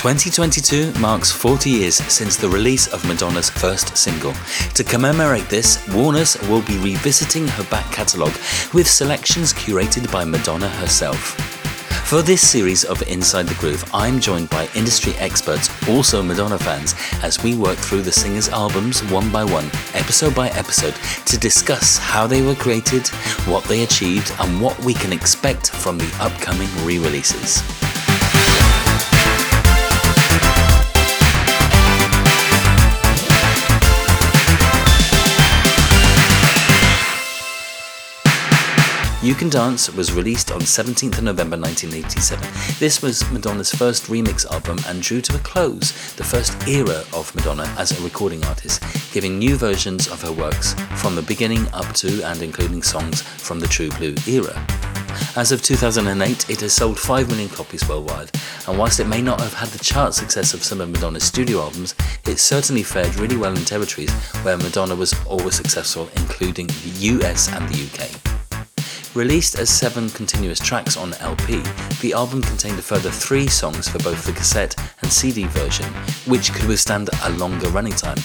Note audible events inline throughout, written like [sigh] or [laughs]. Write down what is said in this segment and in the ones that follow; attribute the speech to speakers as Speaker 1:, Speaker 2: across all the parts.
Speaker 1: 2022 marks 40 years since the release of Madonna's first single. To commemorate this, Warner's will be revisiting her back catalogue with selections curated by Madonna herself. For this series of Inside the Groove, I'm joined by industry experts, also Madonna fans, as we work through the singer's albums one by one, episode by episode, to discuss how they were created, what they achieved, and what we can expect from the upcoming re releases. You Can Dance was released on 17th November 1987. This was Madonna's first remix album and drew to a close the first era of Madonna as a recording artist, giving new versions of her works from the beginning up to and including songs from the True Blue era. As of 2008, it has sold 5 million copies worldwide, and whilst it may not have had the chart success of some of Madonna's studio albums, it certainly fared really well in territories where Madonna was always successful, including the US and the UK. Released as seven continuous tracks on LP, the album contained a further three songs for both the cassette and CD version, which could withstand a longer running time.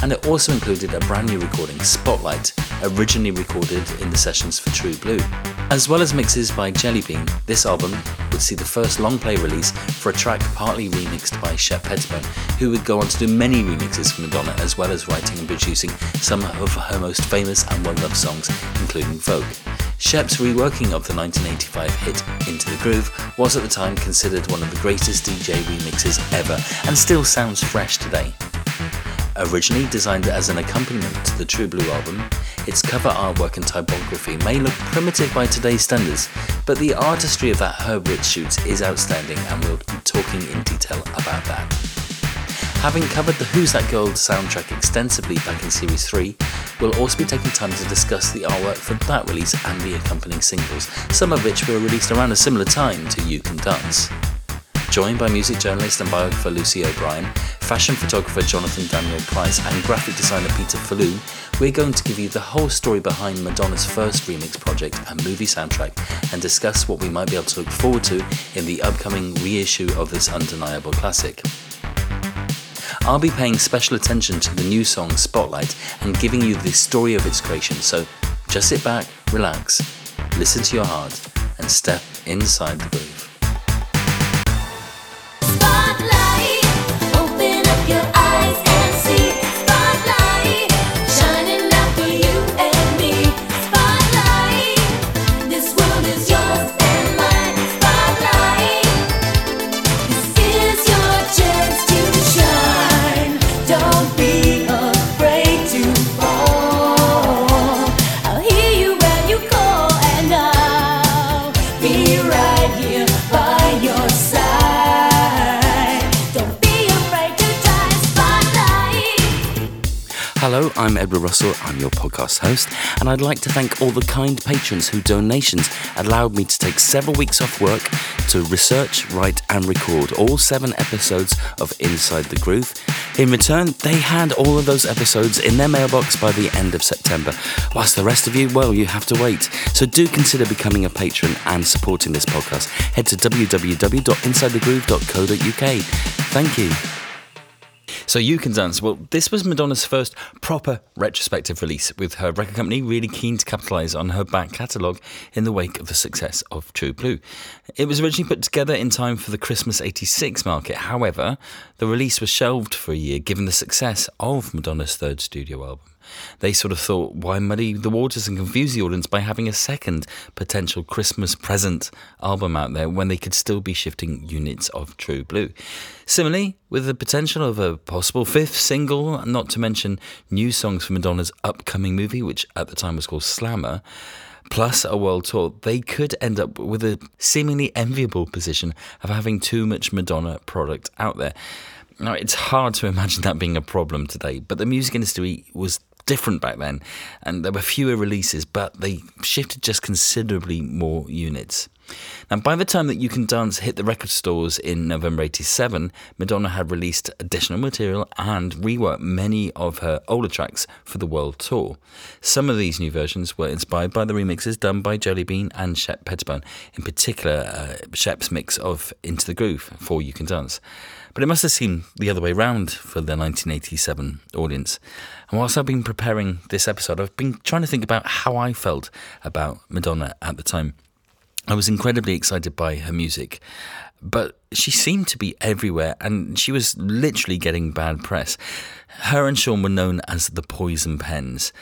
Speaker 1: And it also included a brand new recording, Spotlight, originally recorded in the sessions for True Blue. As well as mixes by Jellybean, this album would see the first long play release for a track partly remixed by Shep Pettibone, who would go on to do many remixes for Madonna, as well as writing and producing some of her most famous and well loved songs, including Vogue. Shep's reworking of the 1985 hit Into the Groove was at the time considered one of the greatest DJ remixes ever and still sounds fresh today. Originally designed as an accompaniment to the True Blue album, its cover artwork and typography may look primitive by today's standards, but the artistry of that Herb Ritts shoot is outstanding and we'll be talking in detail about that. Having covered the Who's That Girl soundtrack extensively back in Series 3, we'll also be taking time to discuss the artwork for that release and the accompanying singles, some of which were released around a similar time to You Can Dance. Joined by music journalist and biographer Lucy O'Brien, fashion photographer Jonathan Daniel Price, and graphic designer Peter Falloon, we're going to give you the whole story behind Madonna's first remix project and movie soundtrack and discuss what we might be able to look forward to in the upcoming reissue of this undeniable classic. I'll be paying special attention to the new song Spotlight and giving you the story of its creation. So just sit back, relax, listen to your heart, and step inside the groove. I'm Edward Russell. I'm your podcast host, and I'd like to thank all the kind patrons whose donations allowed me to take several weeks off work to research, write, and record all seven episodes of Inside the Groove. In return, they had all of those episodes in their mailbox by the end of September, whilst the rest of you, well, you have to wait. So do consider becoming a patron and supporting this podcast. Head to www.insidethegroove.co.uk. Thank you. So You Can Dance. Well, this was Madonna's first proper retrospective release, with her record company really keen to capitalise on her back catalogue in the wake of the success of True Blue. It was originally put together in time for the Christmas 86 market. However, the release was shelved for a year given the success of Madonna's third studio album they sort of thought, why muddy the waters and confuse the audience by having a second potential Christmas present album out there when they could still be shifting units of True Blue? Similarly, with the potential of a possible fifth single, not to mention new songs for Madonna's upcoming movie, which at the time was called Slammer plus a world tour, they could end up with a seemingly enviable position of having too much Madonna product out there. Now, it's hard to imagine that being a problem today, but the music industry was different back then, and there were fewer releases, but they shifted just considerably more units. Now, by the time that You Can Dance hit the record stores in November 87, Madonna had released additional material and reworked many of her older tracks for the world tour. Some of these new versions were inspired by the remixes done by Jellybean and Shep Pettibone, in particular, uh, Shep's mix of Into the Groove for You Can Dance. But it must have seemed the other way round for the 1987 audience. And whilst I've been preparing this episode, I've been trying to think about how I felt about Madonna at the time. I was incredibly excited by her music, but she seemed to be everywhere and she was literally getting bad press. Her and Sean were known as the Poison Penns.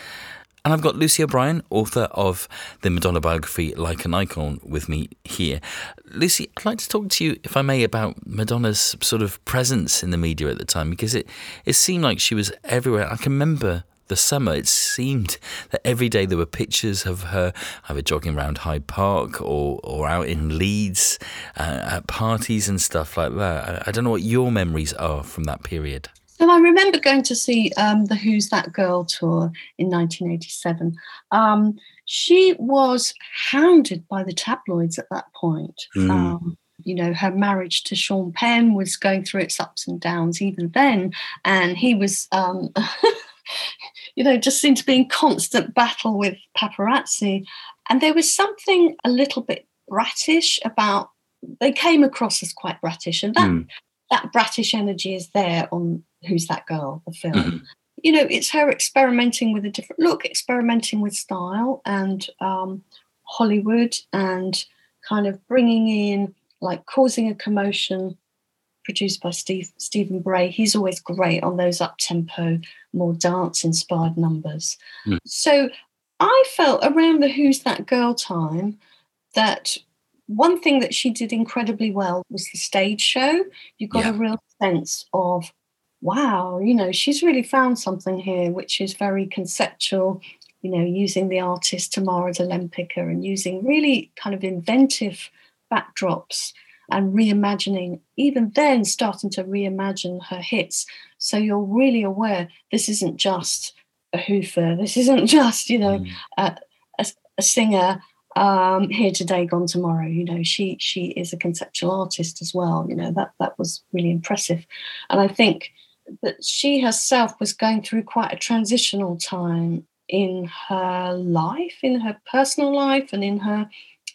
Speaker 1: And I've got Lucy O'Brien, author of the Madonna biography Like an Icon, with me here. Lucy, I'd like to talk to you, if I may, about Madonna's sort of presence in the media at the time because it, it seemed like she was everywhere. I can remember the summer, it seemed that every day there were pictures of her either jogging around Hyde Park or, or out in Leeds uh, at parties and stuff like that. I, I, don't know what your memories are from that period.
Speaker 2: So I remember going to see um, the Who's That Girl tour in 1987. Um, she was hounded by the tabloids at that point. Mm. Um, you know, her marriage to Sean Penn was going through its ups and downs even then, and he was um, [laughs] you know, just seemed to be in constant battle with paparazzi. And there was something a little bit bratish about, they came across as quite bratish. And that, mm. That bratish energy is there on Who's That Girl, the film. Mm. You know, it's her experimenting with a different look, experimenting with style and um, Hollywood and kind of bringing in, like, causing a commotion produced by Steve Stephen Bray. He's always great on those up tempo, more dance inspired numbers. Mm. So I felt around the Who's That Girl time that one thing that she did incredibly well was the stage show. You got yeah. a real sense of, wow, you know, she's really found something here, which is very conceptual. You know, using the artist Tamara de Lempicka and using really kind of inventive backdrops and reimagining, even then starting to reimagine her hits. So you're really aware this isn't just a hoofer, this isn't [laughs] just, you know, mm. a, a, a, singer um, here today, gone tomorrow. You know, she she is a conceptual artist as well. You know, that that was really impressive. And I think that she herself was going through quite a transitional time in her life, in her personal life, and in her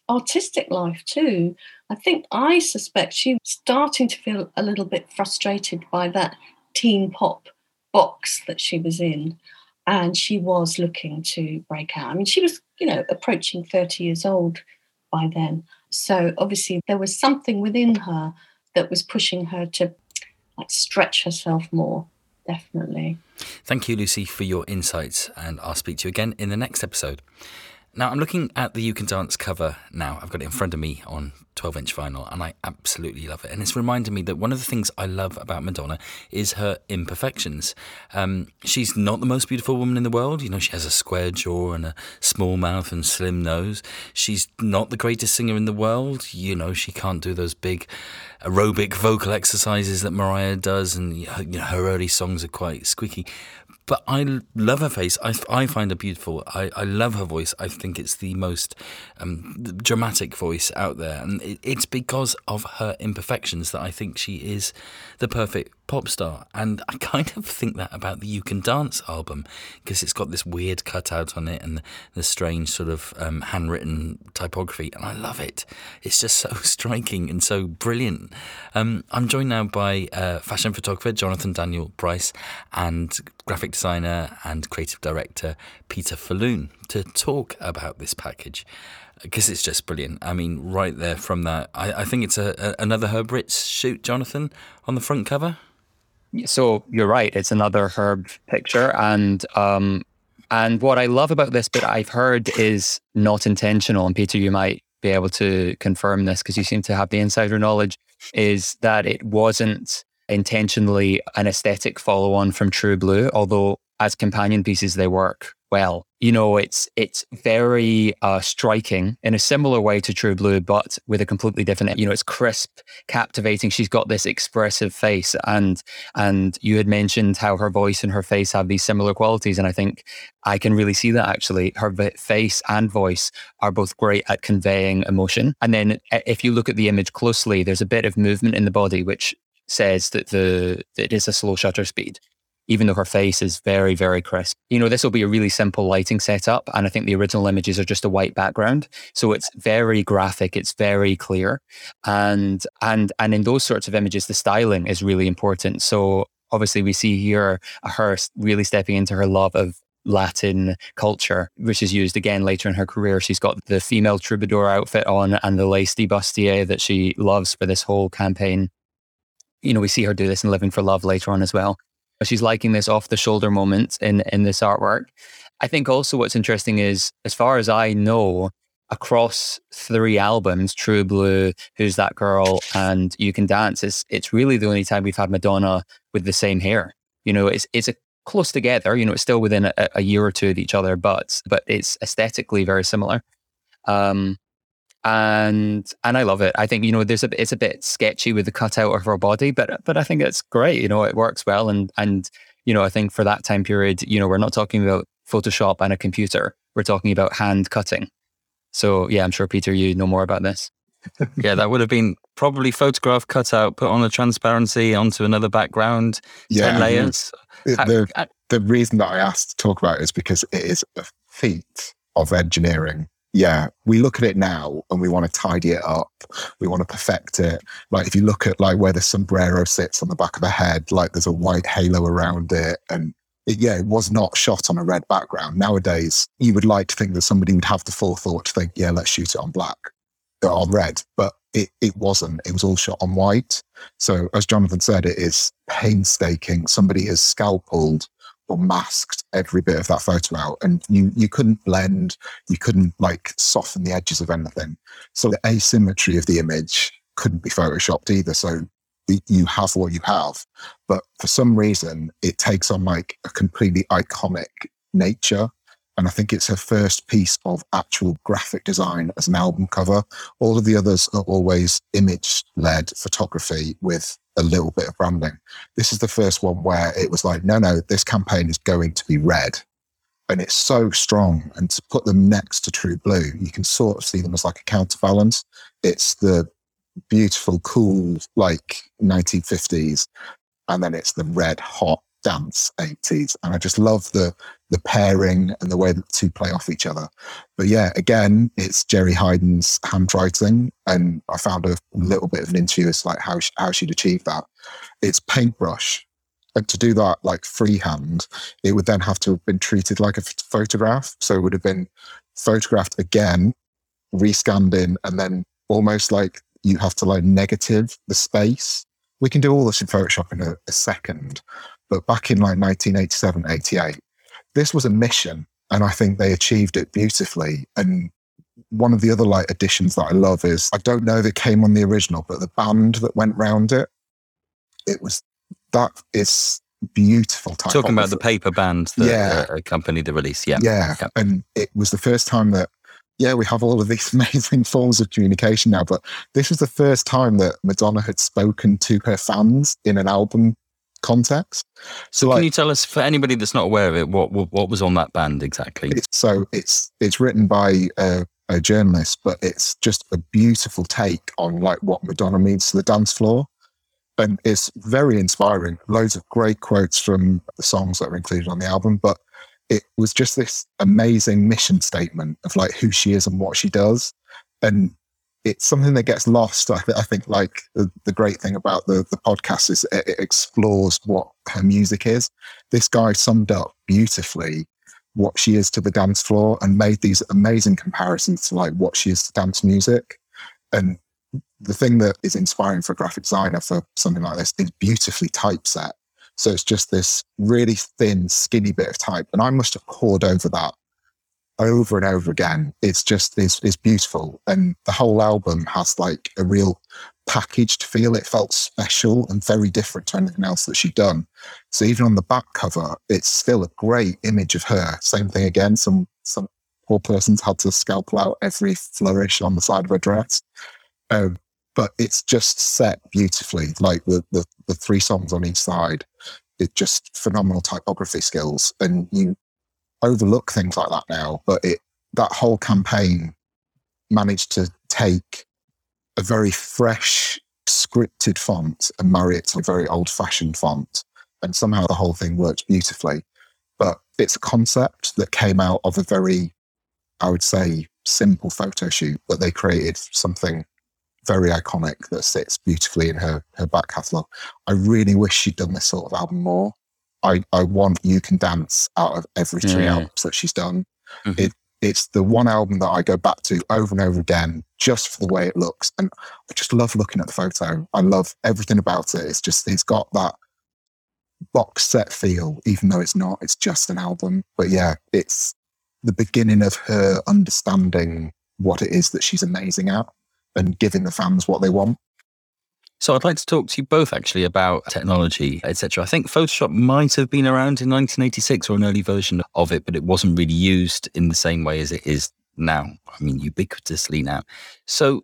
Speaker 2: artistic life too. I think I suspect she was starting to feel a little bit frustrated by that teen pop box that she was in. And she was looking to break out. I mean, she was, you know, approaching 30 years old by then. So obviously there was something within her that was pushing her to like stretch herself more, definitely.
Speaker 1: Thank you, Lucy, for your insights, and I'll speak to you again in the next episode. Now, I'm looking at the You Can Dance cover now. I've got it in front of me on 12 inch vinyl, and I absolutely love it. And it's reminded me that one of the things I love about Madonna is her imperfections. Um, she's not the most beautiful woman in the world. You know, she has a square jaw and a small mouth and slim nose. She's not the greatest singer in the world. You know, she can't do those big aerobic vocal exercises that Mariah does, and you know, her early songs are quite squeaky but I love her face. I, I find her beautiful. I, I love her voice. I think it's the most um, dramatic voice out there. And it, it's because of her imperfections that I think she is the perfect pop star. And I kind of think that about the You Can Dance album because it's got this weird cutout on it and the strange sort of um, handwritten typography. And I love it. It's just so [laughs] striking and so brilliant. Um, I'm joined now by uh, fashion photographer Jonathan Daniel Price and graphic designer and creative director Peter Falloon to talk about this package because it's just brilliant. I mean, right there from that, I, I think it's a, a, another Herb shoot, Jonathan, on the front cover.
Speaker 3: So you're right. It's another Herb picture, and um, and what I love about this bit I've heard is not intentional. And Peter, you might be able to confirm this because you seem to have the insider knowledge. Is that it wasn't intentionally an aesthetic follow on from True Blue, although as companion pieces they work well. You know, it's it's very uh, striking in a similar way to True Blue, but with a completely different. You know, it's crisp, captivating. She's got this expressive face, and and you had mentioned how her voice and her face have these similar qualities, and I think I can really see that actually. Her face and voice are both great at conveying emotion. And then if you look at the image closely, there's a bit of movement in the body which says that the that it is a slow shutter speed even though her face is very, very crisp. You know, this will be a really simple lighting setup. And I think the original images are just a white background. So it's very graphic, it's very clear. And and and in those sorts of images, the styling is really important. So obviously we see here her really stepping into her love of Latin culture, which is used again later in her career. She's got the female troubadour outfit on and the lacy bustier that she loves for this whole campaign. You know, we see her do this in Living for Love later on as well. She's liking this off the shoulder moment in in this artwork. I think also what's interesting is, as far as I know, across three albums, True Blue, Who's That Girl, and You Can Dance, it's it's really the only time we've had Madonna with the same hair. You know, it's it's a close together. You know, it's still within a, a year or two of each other, but but it's aesthetically very similar. Um, and and I love it. I think you know there's a it's a bit sketchy with the cutout of her body, but but I think it's great. You know, it works well, and and you know I think for that time period, you know, we're not talking about Photoshop and a computer. We're talking about hand cutting. So yeah, I'm sure Peter, you know more about this. [laughs]
Speaker 1: yeah, that would have been probably photograph cutout, put on a transparency onto another background, yeah. ten layers.
Speaker 4: Uh, the, uh, the reason that I asked to talk about it is because it is a feat of engineering yeah, we look at it now and we want to tidy it up. We want to perfect it. Like if you look at like where the sombrero sits on the back of the head, like there's a white halo around it. And it, yeah, it was not shot on a red background. Nowadays, you would like to think that somebody would have the forethought to think, yeah, let's shoot it on black or on red. But it, it wasn't. It was all shot on white. So as Jonathan said, it is painstaking. Somebody has scalpeled or masked every bit of that photo out and you you couldn't blend you couldn't like soften the edges of anything so the asymmetry of the image couldn't be photoshopped either so you have what you have but for some reason it takes on like a completely iconic nature and I think it's her first piece of actual graphic design as an album cover. All of the others are always image led photography with a little bit of branding. This is the first one where it was like, no, no, this campaign is going to be red. And it's so strong. And to put them next to True Blue, you can sort of see them as like a counterbalance. It's the beautiful, cool, like 1950s. And then it's the red hot dance 80s and i just love the the pairing and the way that the two play off each other. But yeah again it's Jeri Heiden's handwriting and i found a little bit of an interview as like how, she, how she'd achieved that. It's paintbrush and to do that like freehand it would then have to have been treated like a photograph. So it would have been photographed again rescanned in and then almost like you have to like negative the space. We can do all this in Photoshop in a, a second, but back in like 1987, 88, this was a mission. And I think they achieved it beautifully. And one of the other like additions that I love is I don't know if it came on the original, but the band that went round it, it was that is beautiful.
Speaker 1: Talking about the paper band that yeah. uh, accompanied the release. Yeah.
Speaker 4: yeah. Yeah. And it was the first time that, yeah, we have all of these [laughs] amazing forms of communication now, but this was the first time that Madonna had spoken to her fans in an album context.
Speaker 1: So, like, can you tell us, for anybody that's not aware of it, what what, what was on that band exactly?
Speaker 4: It's, so it's it's written by a, a journalist, but it's just a beautiful take on like what Madonna means to the dance floor, and it's very inspiring. Loads of great quotes from the songs that are included on the album, but it was just this amazing mission statement of like who she is and what she does, and it's something that gets lost. I, th- I think like the, the, great thing about the, the podcast is it, it, explores what her music is. This guy summed up beautifully what she is to the dance floor and made these amazing comparisons to like what she is to dance music. And the thing that is inspiring for a graphic designer for something like this is beautifully typeset. So it's just this really thin, skinny bit of type. And I must have poured over that over and over again. It's just it's, it's beautiful, and the whole album has like a real packaged feel. It felt special and very different to anything else that she'd done. So even on the back cover, it's still a great image of her. Same thing again. Some some poor person's had to scalpel out every flourish on the side of her dress. Um, but it's just set beautifully. Like the, the the three songs on each side, it's just phenomenal typography skills, and you overlook things like that now. But it that whole campaign managed to take a very fresh scripted font and marry it to a very old fashioned font. And somehow the whole thing works beautifully. But it's a concept that came out of a very, I would say, simple photo shoot, but they created something very iconic that sits beautifully in her, her back catalogue. I really wish she'd done this sort of album more. I, I want You Can Dance out of every three yeah. albums that she's done. Mm-hmm. It it's the one album that I go back to over and over again just for the way it looks. And I just love looking at the photo. I love everything about it. It's just, it's got that box set feel, even though it's not, it's just an album. But yeah, it's the beginning of her understanding what it is that she's amazing at and giving the fans what they want.
Speaker 1: So I'd like to talk to you both actually about technology, etc. I think Photoshop might have been around in 1986 or an early version of it, but it wasn't really used in the same way as it is now. I mean, ubiquitously now. So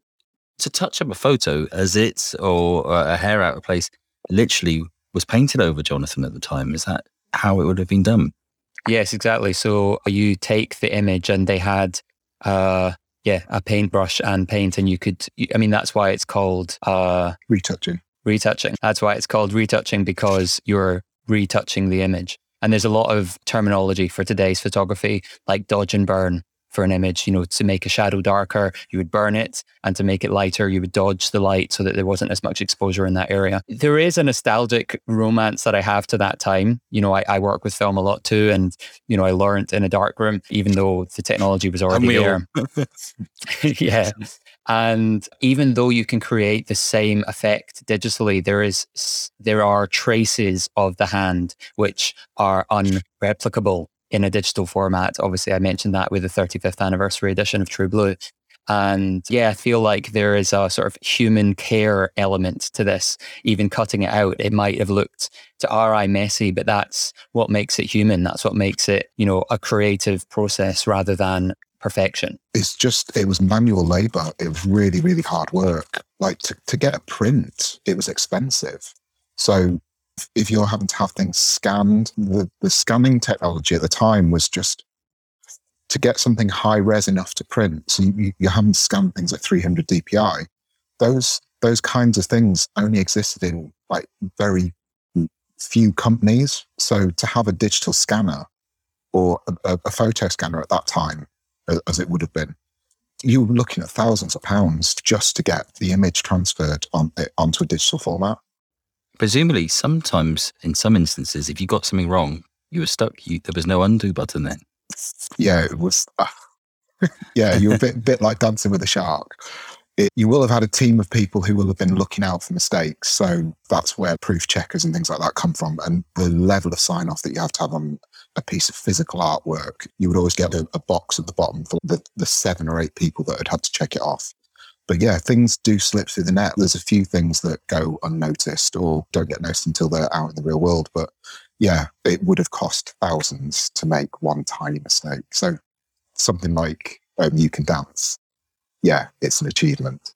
Speaker 1: to touch up a photo as it's or a hair out of place literally was painted over Jonathan at the time. Is that how it would have been done?
Speaker 3: Yes, exactly. So you take the image and they had uh, yeah, a paintbrush and paint, and you could. I mean, that's why it's called uh,
Speaker 4: retouching.
Speaker 3: Retouching. That's why it's called retouching because you're retouching the image. And there's a lot of terminology for today's photography, like dodge and burn, for an image, you know, to make a shadow darker, you would burn it. And to make it lighter, you would dodge the light so that there wasn't as much exposure in that area. There is a nostalgic romance that I have to that time. You know, I, I work with film a lot too. And, you know, I learned in a dark room, even though the technology was already there. [laughs] yeah. And even though you can create the same effect digitally, there is there are traces of the hand which are unreplicable in a digital format. Obviously, I mentioned that with the 35th anniversary edition of True Blue. And yeah, I feel like there is a sort of human care element to this. Even cutting it out, it might have looked to our eye messy, but that's what makes it human. That's what makes it, you know, a creative process rather than perfection.
Speaker 4: It's just, it was manual labor. It was really, really hard work. Like to, to get a print, it was expensive. So if you're having to have things scanned, the, the scanning technology at the time was just to get something high res enough to print. So you, you to scan things at 300 DPI. Those those kinds of things only existed in like very few companies. So to have a digital scanner or a, a photo scanner at that time, as it would have been, you were looking at thousands of pounds just to get the image transferred on, eh, onto a digital format
Speaker 1: presumably sometimes in some instances if you got something wrong you were stuck. You, there was no undo button then.
Speaker 4: Yeah it was uh, yeah you're a bit, [laughs] bit like dancing with a shark. It, you will have had a team of people who will have been looking out for mistakes so that's where proof checkers and things like that come from and the level of sign off that you have to have on a piece of physical artwork you would always get a, a box at the bottom for the, the seven or eight people that had had to check it off but yeah, things do slip through the net. There's a few things that go unnoticed or don't get noticed until they're out in the real world. But yeah, it would have cost thousands to make one tiny mistake. So something like um, You Can Dance, yeah, it's an achievement.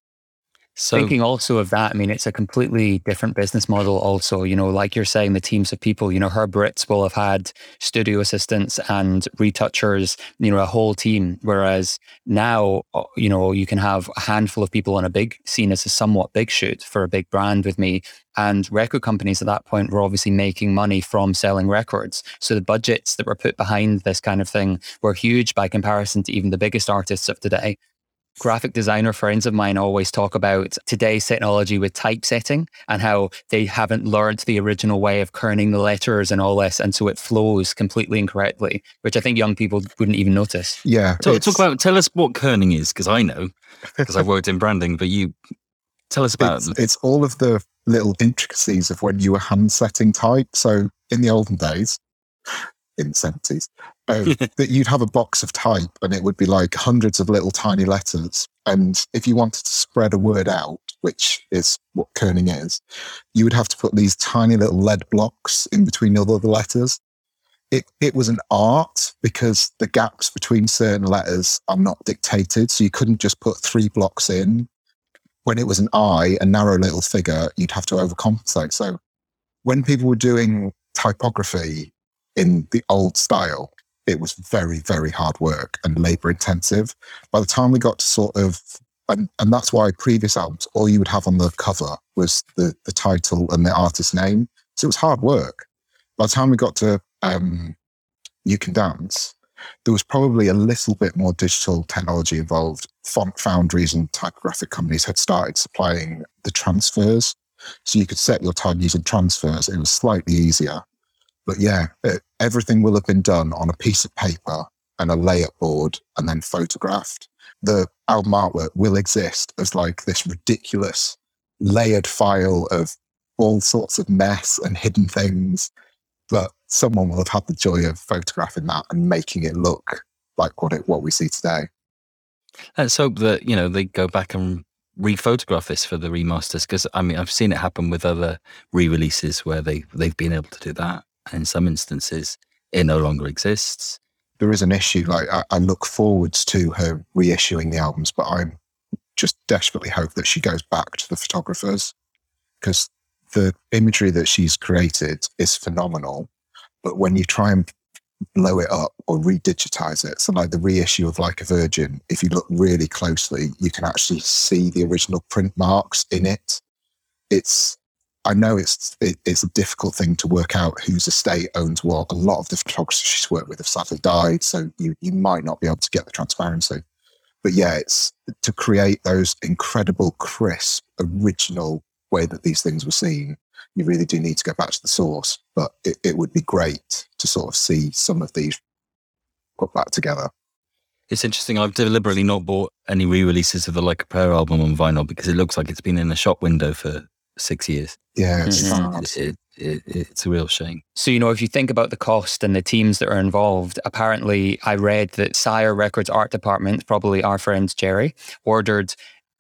Speaker 3: So, Thinking also of that, I mean, it's a completely different business model. Also, you know, like you're saying, the teams of people. You know, Herb Ritts will have had studio assistants and retouchers. You know, a whole team. Whereas now, uh, you know, you can have a handful of people on a big scene as a somewhat big shoot for a big brand with me. And record companies at that point were obviously making money from selling records. So the budgets that were put behind this kind of thing were huge by comparison to even the biggest artists of today graphic designer friends of mine always talk about today's technology with typesetting and how they haven't learned the original way of kerning the letters and all this. And so it flows completely incorrectly, which I think young people wouldn't even notice.
Speaker 4: Yeah.
Speaker 1: Talk, talk about, tell us what kerning is, because I know, [laughs] because I've worked in branding, but you tell us about
Speaker 4: it's, it's all of the little intricacies of when you were hand setting type. So in the olden days, in the 70s, [laughs] that you'd have a box of type and it would be like hundreds of little tiny letters. And if you wanted to spread a word out, which is what kerning is, you would have to put these tiny little lead blocks in between all of the letters. It, it was an art because the gaps between certain letters are not dictated. So you couldn't just put three blocks in. When it was an I, a narrow little figure, you'd have to overcompensate. So when people were doing typography in the old style, it was very, very hard work and labor intensive. By the time we got to sort of, and, and that's why previous albums, all you would have on the cover was the, the title and the artist name. So it was hard work. By the time we got to um, You Can Dance, there was probably a little bit more digital technology involved. Font foundries and typographic companies had started supplying the transfers. So you could set your time using transfers. It was slightly easier. But yeah, it, everything will have been done on a piece of paper and a layout board and then photographed. The album artwork will exist as like this ridiculous layered file of all sorts of mess and hidden things. But someone will have had the joy of photographing that and making it look like what it what we see today.
Speaker 1: Let's hope that you know they go back and re-photograph this for the remasters because I mean I've seen it happen with other re-releases where they they've been able to do that. In some instances, it no longer exists.
Speaker 4: There is an issue. Like I, I look forwards to her reissuing the albums, but I'm just desperately hope that she goes back to the photographers because the imagery that she's created is phenomenal. But when you try and blow it up or redigitize it, so like the reissue of Like a Virgin, if you look really closely, you can actually see the original print marks in it. It's I know it's it, it's a difficult thing to work out whose estate owns what. A lot of the photographers she's worked with have sadly died, so you you might not be able to get the transparency. But yeah, it's to create those incredible, crisp, original way that these things were seen. You really do need to go back to the source, but it, it would be great to sort of see some of these put back together.
Speaker 1: It's interesting. I've deliberately not bought any re-releases of the Like a Prayer album on vinyl because it looks like it's been in a shop window for six years.
Speaker 4: Yeah, it's,
Speaker 1: mm-hmm. it, it, it's a real shame.
Speaker 3: So, you know, if you think about the cost and the teams that are involved, apparently I read that Sire Records art department, probably our friend Jeri, ordered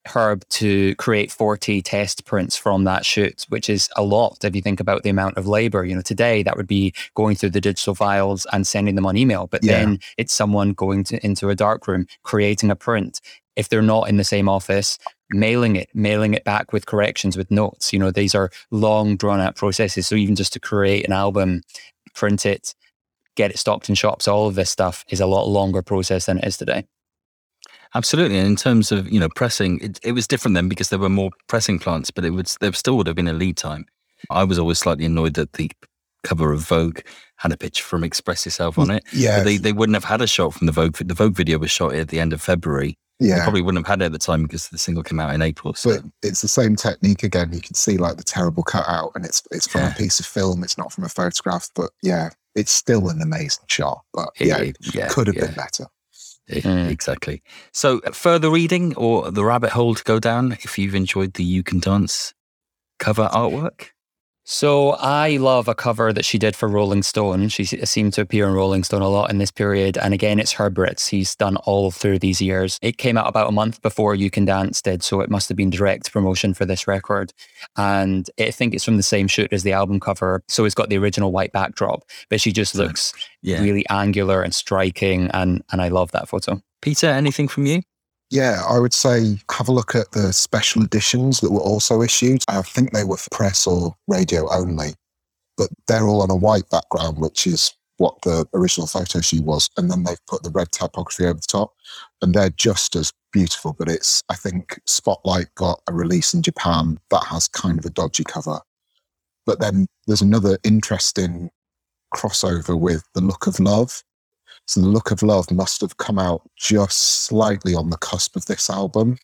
Speaker 3: Herb to create 40 test prints from that shoot, which is a lot if you think about the amount of labor. You know, today that would be going through the digital files and sending them on email, but yeah. then it's someone going to, into a dark room, creating a print. If they're not in the same office, mailing it, mailing it back with corrections, with notes. You know, these are long, drawn out processes. So even just to create an album, print it, get it stocked in shops, all of this stuff is a lot longer process than it is today.
Speaker 1: Absolutely. And in terms of, you know, pressing, it, it was different then because there were more pressing plants, but it would there still would have been a lead time. I was always slightly annoyed that the cover of Vogue had a picture from Express Yourself on mm, it.
Speaker 4: Yeah.
Speaker 1: They, they wouldn't have had a shot from the Vogue. The Vogue video was shot at the end of February.
Speaker 4: Yeah.
Speaker 1: They probably wouldn't have had it at the time because the single came out in April. So.
Speaker 4: But it's the same technique again. You can see like the terrible cutout and it's it's from yeah. a piece of film. It's not from a photograph. But yeah, it's still an amazing shot. But yeah, it, it yeah, could have yeah. been better.
Speaker 1: Mm. Exactly. So, further reading or the rabbit hole to go down if you've enjoyed the You Can Dance cover artwork?
Speaker 3: So I love a cover that she did for Rolling Stone. She seemed to appear in Rolling Stone a lot in this period. And again, it's Herb Ritts. He's done all through these years. It came out about a month before You Can Dance did. So it must have been direct promotion for this record. And I think it's from the same shoot as the album cover. So it's got the original white backdrop, but she just looks yeah. really angular and striking. And, and I love that photo.
Speaker 1: Peter, anything from you?
Speaker 4: Yeah, I would say have a look at the special editions that were also issued. I think they were for press or radio only, but they're all on a white background, which is what the original photo shoot was. And then they've put the red typography over the top, and they're just as beautiful. But it's, I think, Spotlight got a release in Japan that has kind of a dodgy cover. But then there's another interesting crossover with The Look of Love, so the look of love must have come out just slightly on the cusp of this album.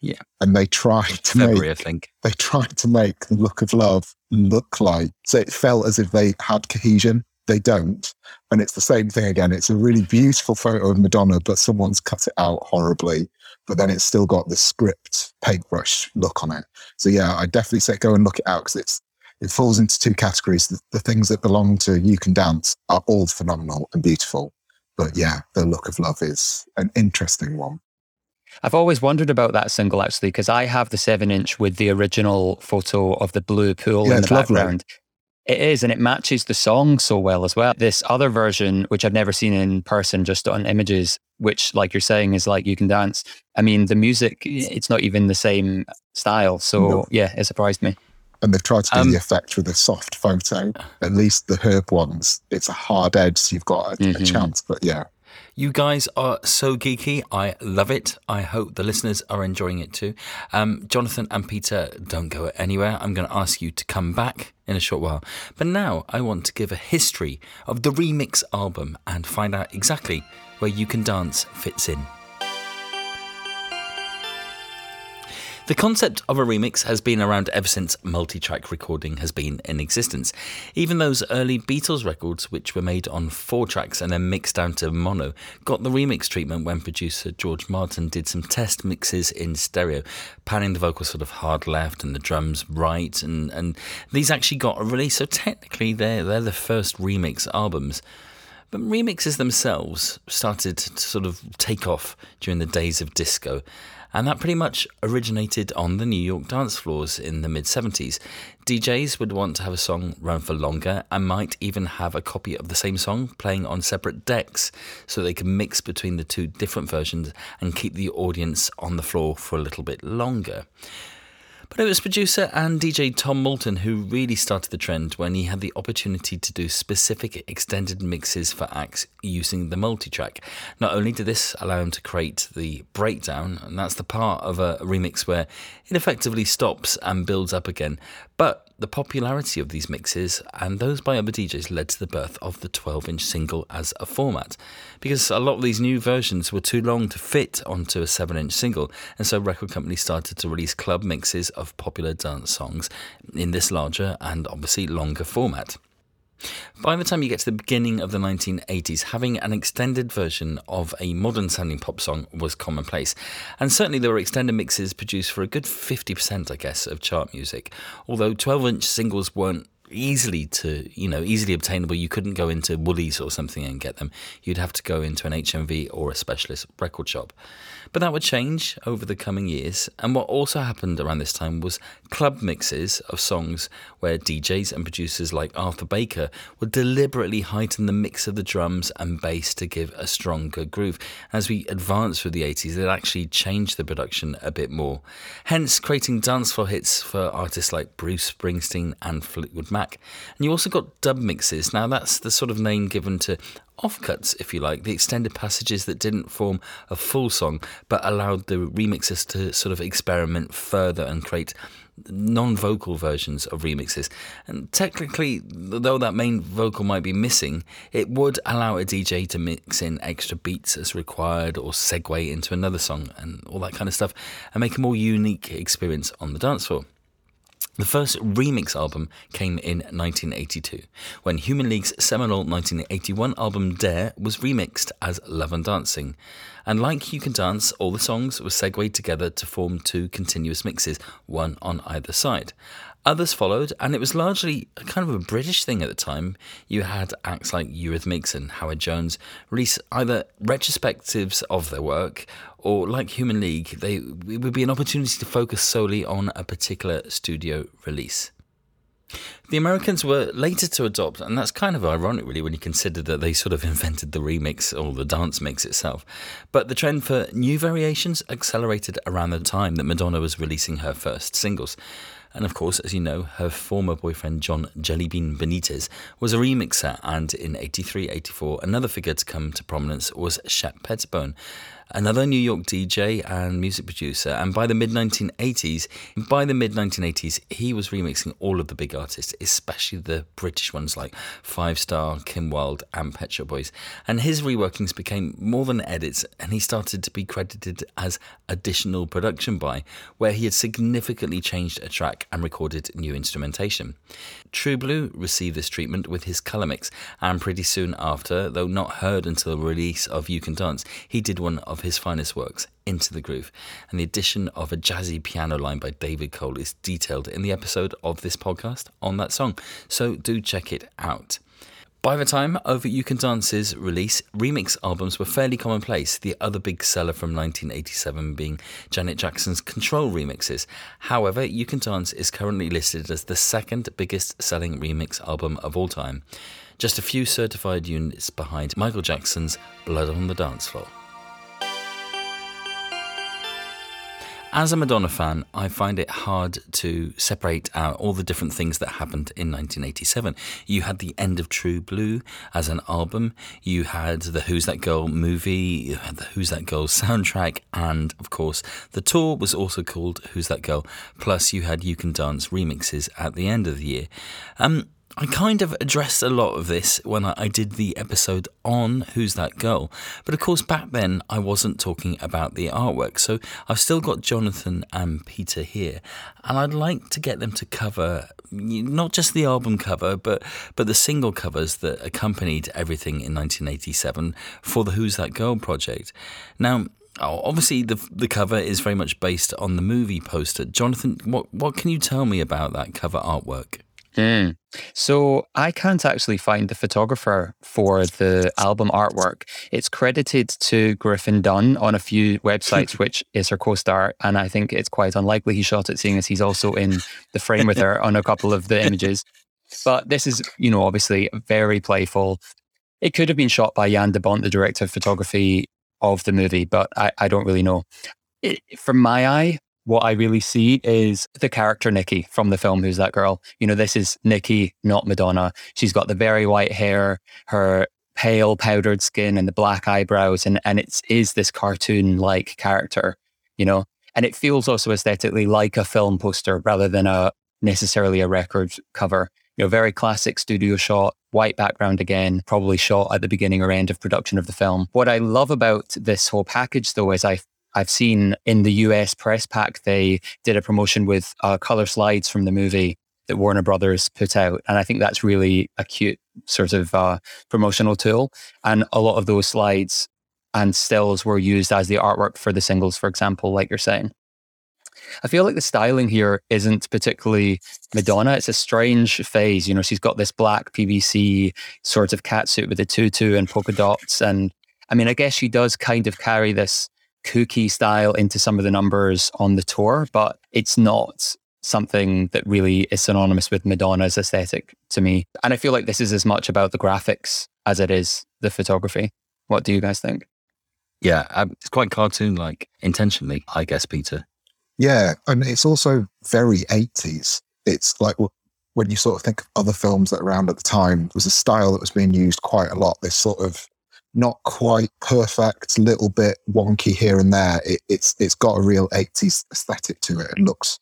Speaker 1: Yeah.
Speaker 4: And they tried to
Speaker 1: February,
Speaker 4: make,
Speaker 1: I think.
Speaker 4: They tried to make the look of love look like so it felt as if they had cohesion. They don't. And it's the same thing again. It's a really beautiful photo of Madonna, but someone's cut it out horribly. But then it's still got the script paintbrush look on it. So yeah, I definitely say go and look it out because it's it falls into two categories. The, the things that belong to You Can Dance are all phenomenal and beautiful but yeah, the look of love is an interesting one.
Speaker 3: I've always wondered about that single actually, because I have the seven inch with the original photo of the blue pool
Speaker 4: Yeah,
Speaker 3: in the
Speaker 4: it's lovely.
Speaker 3: background. It is, and it matches the song so well as well. This other version, which I've never seen in person, just on images, which, like you're saying, is like you can dance. I mean, the music, it's not even the same style. So,
Speaker 4: No.
Speaker 3: yeah, it surprised me.
Speaker 4: And they've tried to do
Speaker 1: Um,
Speaker 4: the effect with a soft photo. At least the herb ones, it's a hard edge, so you've got a, a
Speaker 3: Mhm.
Speaker 4: chance. But yeah,
Speaker 1: You guys are so geeky. I love it. I hope the listeners are enjoying it too. Um, Jonathan and Peter, don't go anywhere. I'm going to ask you to come back in a short while. But now I want to give a history of the remix album and find out exactly where You Can Dance fits in. The concept of a remix has been around ever since multi track recording has been in existence. Even those early Beatles records, which were made on four tracks and then mixed down to mono, got the remix treatment when producer George Martin did some test mixes in stereo, panning the vocals sort of hard left and the drums right, and, and these actually got a release. So technically, they're, they're the first remix albums. But remixes themselves started to sort of take off during the days of disco. And that pretty much originated on the New York dance floors in the mid 70s. DJs would want to have a song run for longer and might even have a copy of the same song playing on separate decks so they can mix between the two different versions and keep the audience on the floor for a little bit longer. But it was producer and DJ Tom Moulton who really started the trend when he had the opportunity to do specific extended mixes for acts using the multitrack. Not only did this allow him to create the breakdown, and that's the part of a remix where it effectively stops and builds up again, but the popularity of these mixes and those by other DJs led to the birth of the 12 inch single as a format. Because a lot of these new versions were too long to fit onto a 7 inch single, and so record companies started to release club mixes of popular dance songs in this larger and obviously longer format. By the time you get to the beginning of the 1980s, having an extended version of a modern sounding pop song was commonplace. And certainly there were extended mixes produced for a good 50%, I guess, of chart music. Although 12 inch singles weren't easily to you know easily obtainable. You couldn't go into woolies or something and get them. You'd have to go into an hmv or a specialist record shop. But that would change over the coming years. And what also happened around this time was club mixes of songs where djs and producers like arthur baker would deliberately heighten the mix of the drums and bass to give a stronger groove. As we advanced through the 80s it actually changed the production a bit more. Hence creating dance floor hits for artists like bruce springsteen and fleetwood mac and you also got dub mixes. Now, that's the sort of name given to offcuts, if you like, the extended passages that didn't form a full song but allowed the remixers to sort of experiment further and create non vocal versions of remixes. And technically, though that main vocal might be missing, it would allow a DJ to mix in extra beats as required or segue into another song and all that kind of stuff and make a more unique experience on the dance floor. The first remix album came in 1982, when Human League's seminal 1981 album Dare was remixed as Love and Dancing. And like You Can Dance, all the songs were segued together to form two continuous mixes, one on either side. Others followed, and it was largely a kind of a British thing at the time. You had acts like Eurythmics and Howard Jones release either retrospectives of their work, or like Human League, they it would be an opportunity to focus solely on a particular studio release. The Americans were later to adopt, and that's kind of ironic, really, when you consider that they sort of [laughs] invented the remix or the dance mix itself. But the trend for new variations accelerated around the time that Madonna was releasing her first singles. And of course, as you know, her former boyfriend John Jellybean Benitez was a remixer, and in 83 84, another figure to come to prominence was Shep Pettibone, another New York DJ and music producer. And by the mid 1980s, by the mid 1980s, he was remixing all of the big artists, especially the British ones like Five Star, Kim Wilde, and Pet Shop Boys. And his reworkings became more than edits, and he started to be credited as additional production by, where he had significantly changed a track and recorded new instrumentation. True Blue received this treatment with his colour mix, and pretty soon after, though not heard until the release of You Can Dance, he did one of his finest works, Into the Groove. And the addition of a jazzy piano line by David Cole is detailed in the episode of this podcast on that song, so do check it out. By the time Over You Can Dance's release, remix albums were fairly commonplace, the other big seller from 1987 being Janet Jackson's Control remixes. However, You Can Dance is currently listed as the second biggest selling remix album of all time, just a few certified units behind Michael Jackson's Blood on the Dance Floor. As a Madonna fan, I find it hard to separate out all the different things that happened in 1987. You had the end of True Blue as an album, you had the Who's That Girl movie, you had the Who's That Girl soundtrack, and of course, the tour was also called Who's That Girl. Plus, you had You Can Dance remixes at the end of the year. Um, I kind of addressed a lot of this when I, did the episode on Who's That Girl, but of course, back then I wasn't talking about the artwork. So I've still got Jonathan and Peter here, and I'd like to get them to cover not just the album cover, but, but the single covers that accompanied everything in 1987 for the Who's That Girl project. Now, obviously the the cover is very much based on the movie poster. Jonathan, what what can you tell me about that cover artwork?
Speaker 3: Mm. So I can't actually find the photographer for the album artwork. It's credited to Griffin Dunne on a few websites, [laughs] which is her co-star, and I think it's quite unlikely he shot it, seeing as he's also in the frame with her on a couple of the images. But this is, you know, obviously very playful. It could have been shot by Jan de Bont, the director of photography of the movie, but I, I don't really know. It, from my eye, what I really see is the character Nikki from the film Who's That Girl? You know, this is Nikki, not Madonna. She's got the very white hair, her pale powdered skin and the black eyebrows and and it is this cartoon like character, you know. And it feels also aesthetically like a film poster rather than a necessarily a record cover. You know, very classic studio shot, white background again, probably shot at the beginning or end of production of the film. What I love about this whole package though is I I've seen in the US press pack, they did a promotion with uh, color slides from the movie that Warner Brothers put out. And I think that's really a cute sort of uh, promotional tool. And a lot of those slides and stills were used as the artwork for the singles, for example, like you're saying. I feel like the styling here isn't particularly Madonna. It's a strange phase. You know, she's got this black PVC sort of catsuit with a tutu and polka dots. And I mean, I guess she does kind of carry this kooky style into some of the numbers on the tour, but it's not something that really is synonymous with Madonna's aesthetic to me. And I feel like this is as much about the graphics as it is the photography. What do you guys think?
Speaker 1: Yeah, um, it's quite cartoon like intentionally, I guess, Peter.
Speaker 4: Yeah, and it's also very 80s. It's like when you sort of think of other films that were around at the time, it was a style that was being used quite a lot. This sort of not quite perfect, little bit wonky here and there. It, it's it's got a real 80s aesthetic to it. It looks,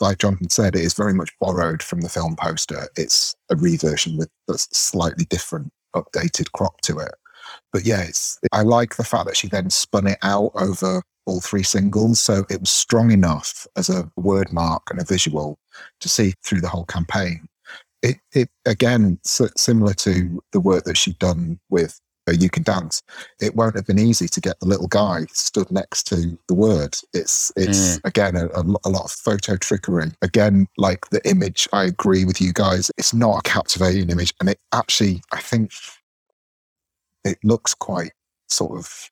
Speaker 4: like Jonathan said, it is very much borrowed from the film poster. It's a reversion with a slightly different, updated crop to it. But yeah, it's I like the fact that she then spun it out over all three singles, so it was strong enough as a word mark and a visual to see through the whole campaign. It, it again similar to the work that she'd done with you can dance. It won't have been easy to get the little guy stood next to the word. It's it's mm. again a, a, lot of photo trickery. Again, like the image, I agree with you guys. It's not a captivating image, and it actually, I think, it looks quite sort of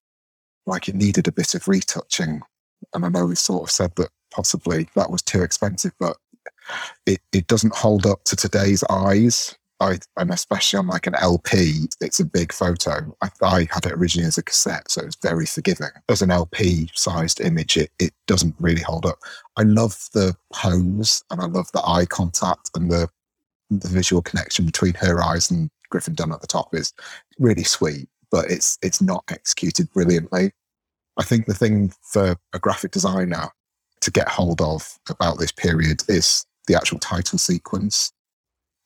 Speaker 4: like it needed a bit of retouching. And I know we sort of said that possibly that was too expensive, but it, it doesn't hold up to today's eyes. I, and especially on like an LP, it's a big photo. I, I, had it originally as a cassette, so it's very forgiving. As an LP sized image, it, it doesn't really hold up. I love the pose and I love the eye contact and the the visual connection between her eyes and Griffin Dunne at the top is really sweet, but it's it's not executed brilliantly. I think the thing for a graphic designer to get hold of about this period is the actual title sequence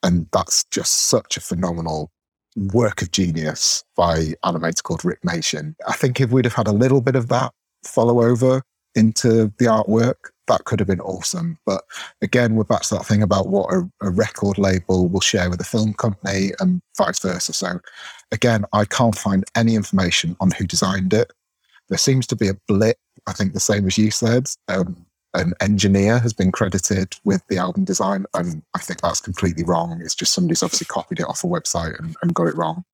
Speaker 4: and that's just such a phenomenal work of genius by an animator called Rick Machen. I think if we'd have had a little bit of that follow over into the artwork, that could have been awesome. But again, we're back to that thing about what a, a, record label will share with a film company and vice versa. So again, I can't find any information on who designed it. There seems to be a blip, I think the same as you said, um, an engineer has been credited with the album design, and I think that's completely wrong. It's just somebody's obviously copied it off a website and, and got it wrong.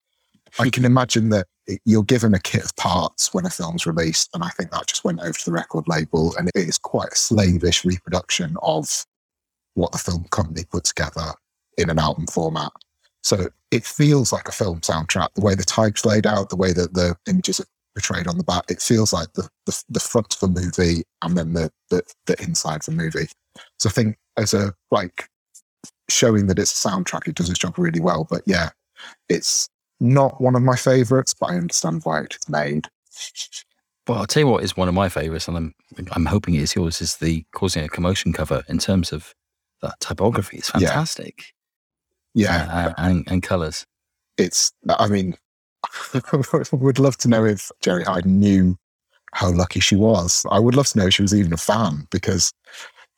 Speaker 4: I can imagine that you're given a kit of parts when a film's released, and I think that just went over to the record label, and it is quite a slavish reproduction of what the film company put together in an album format. So it feels like a film soundtrack. The way the type's laid out, the way that the images are portrayed on the back, it feels like the the, the front of the movie and then the, the the inside of the movie. So I think as a like showing that it's a soundtrack, it does its job really well. But yeah, it's not one of my favorites, but I understand why it's made.
Speaker 1: Well, I'll tell you what is one of my favorites, and I'm I'm hoping it is yours. Is the causing a commotion cover in terms of that typography? It's fantastic.
Speaker 4: Yeah,
Speaker 1: uh, and, and colors.
Speaker 4: It's. I mean, [laughs] would love to know if Jeri Heiden knew how lucky she was. I would love to know if she was even a fan because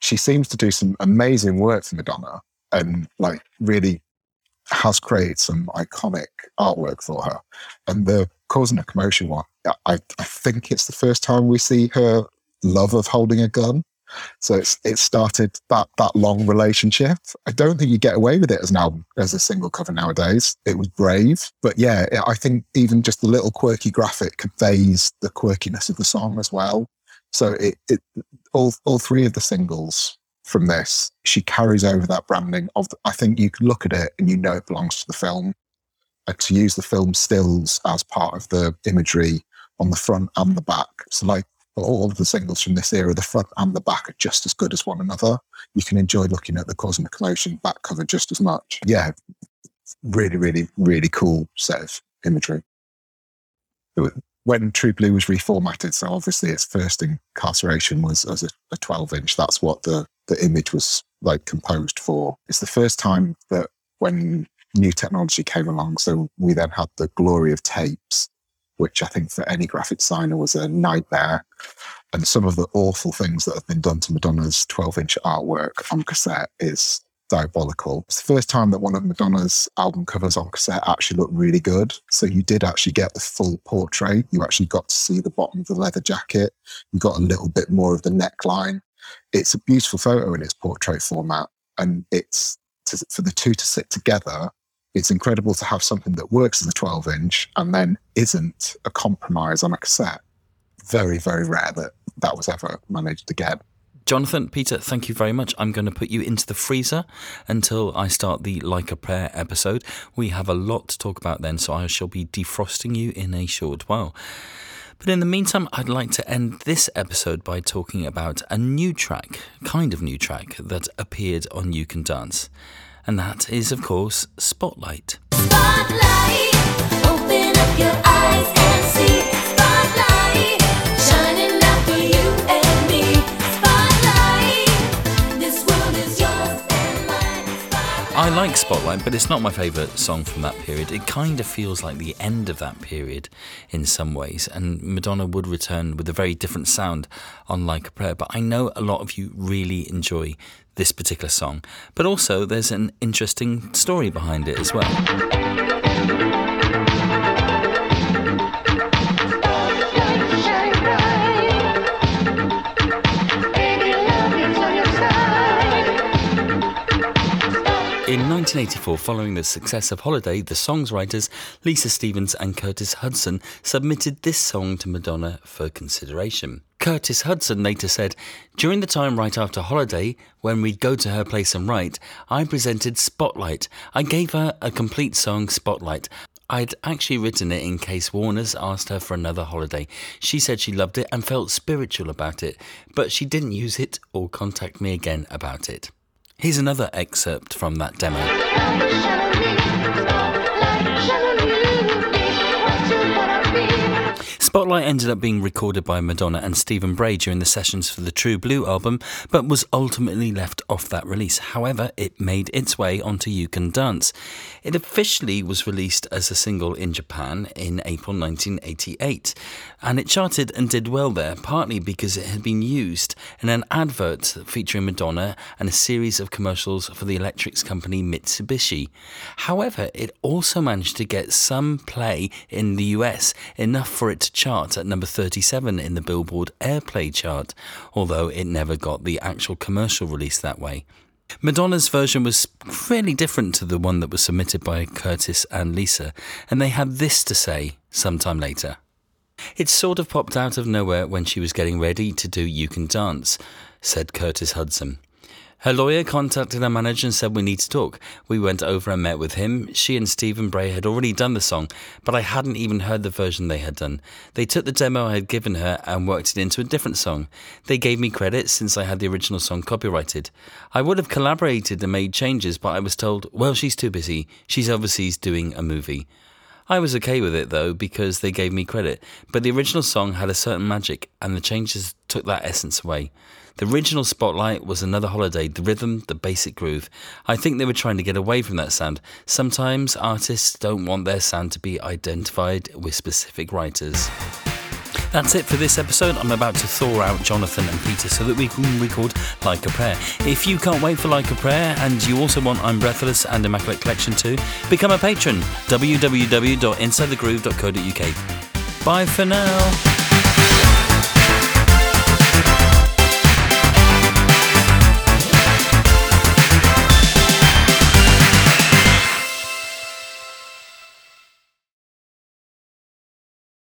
Speaker 4: she seems to do some amazing work for Madonna and like really has created some iconic artwork for her. And the causing a commotion one, I, I think it's the first time we see her love of holding a gun. So it's it started that that long relationship. I don't think you get away with it as an album as a single cover nowadays. It was brave, but yeah, I think even just the little quirky graphic conveys the quirkiness of the song as well. So it, it all all three of the singles from this, she carries over that branding of. I think you can look at it and you know it belongs to the film. And to use the film stills as part of the imagery on the front and the back. So, like all of the singles from this era, the front and the back are just as good as one another. You can enjoy looking at the Causing a Commotion back cover just as much. Yeah, really, really, really cool set of imagery. When True Blue was reformatted, so obviously its first incarceration was as a, a 12 inch. That's what the the image was like composed for. It's the first time that when new technology came along, so we then had the glory of tapes, which I think for any graphic designer was a nightmare. And some of the awful things that have been done to Madonna's 12 inch artwork on cassette is diabolical. It's the first time that one of Madonna's album covers on cassette actually looked really good. So you did actually get the full portrait. You actually got to see the bottom of the leather jacket. You got a little bit more of the neckline it's a beautiful photo in its portrait format, and it's to, for the two to sit together. It's incredible to have something that works as a 12 inch and then isn't a compromise on a cassette. Very, very rare that that was ever managed to get.
Speaker 1: Jonathan, Peter, thank you very much. I'm going to put you into the freezer until I start the Like a Prayer episode. We have a lot to talk about then, so I shall be defrosting you in a short while. But in the meantime, I'd like to end this episode by talking about a new track, kind of new track, that appeared on You Can Dance. And that is, of course, Spotlight. Spotlight, I like Spotlight, but it's not my favourite song from that period. It kind of feels like the end of that period in some ways, and Madonna would return with a very different sound on Like a Prayer. But I know a lot of you really enjoy this particular song, but also there's an interesting story behind it as well. In 1984, following the success of Holiday, the songwriters Lisa Stevens and Curtis Hudson submitted this song to Madonna for consideration. Curtis Hudson later said, During the time right after Holiday, when we'd go to her place and write, I presented Spotlight. I gave her a complete song, Spotlight. I'd actually written it in case Warner's asked her for another holiday. She said she loved it and felt spiritual about it, but she didn't use it or contact me again about it. Here's another excerpt from that demo. Spotlight ended up being recorded by Madonna and Stephen Bray during the sessions for the True Blue album, but was ultimately left off that release. However, it made its way onto You Can Dance. It officially was released as a single in Japan in April 1988, and it charted and did well there, partly because it had been used in an advert featuring Madonna and a series of commercials for the electrics company Mitsubishi. However, it also managed to get some play in the US, enough for it to chart at number 37 in the Billboard Airplay chart, although it never got the actual commercial release that way. Madonna's version was fairly different to the one that was submitted by Curtis and Lisa, and they had this to say sometime later. It sort of popped out of nowhere when she was getting ready to do You Can Dance, said Curtis Hudson. Her lawyer contacted her manager and said we need to talk. We went over and met with him. She and Stephen Bray had already done the song, but I hadn't even heard the version they had done. They took the demo I had given her and worked it into a different song. They gave me credit since I had the original song copyrighted. I would have collaborated and made changes, but I was told, well, she's too busy. She's overseas doing a movie. I was okay with it though because they gave me credit, but the original song had a certain magic and the changes took that essence away. The original Spotlight was another holiday, the rhythm, the basic groove. I think they were trying to get away from that sound. Sometimes artists don't want their sound to be identified with specific writers. That's it for this episode. I'm about to thaw out Jonathan and Peter so that we can record Like a Prayer. If you can't wait for Like a Prayer and you also want I'm Breathless and Immaculate Collection too, become a patron. www.insidethegroove.co.uk. Bye for now.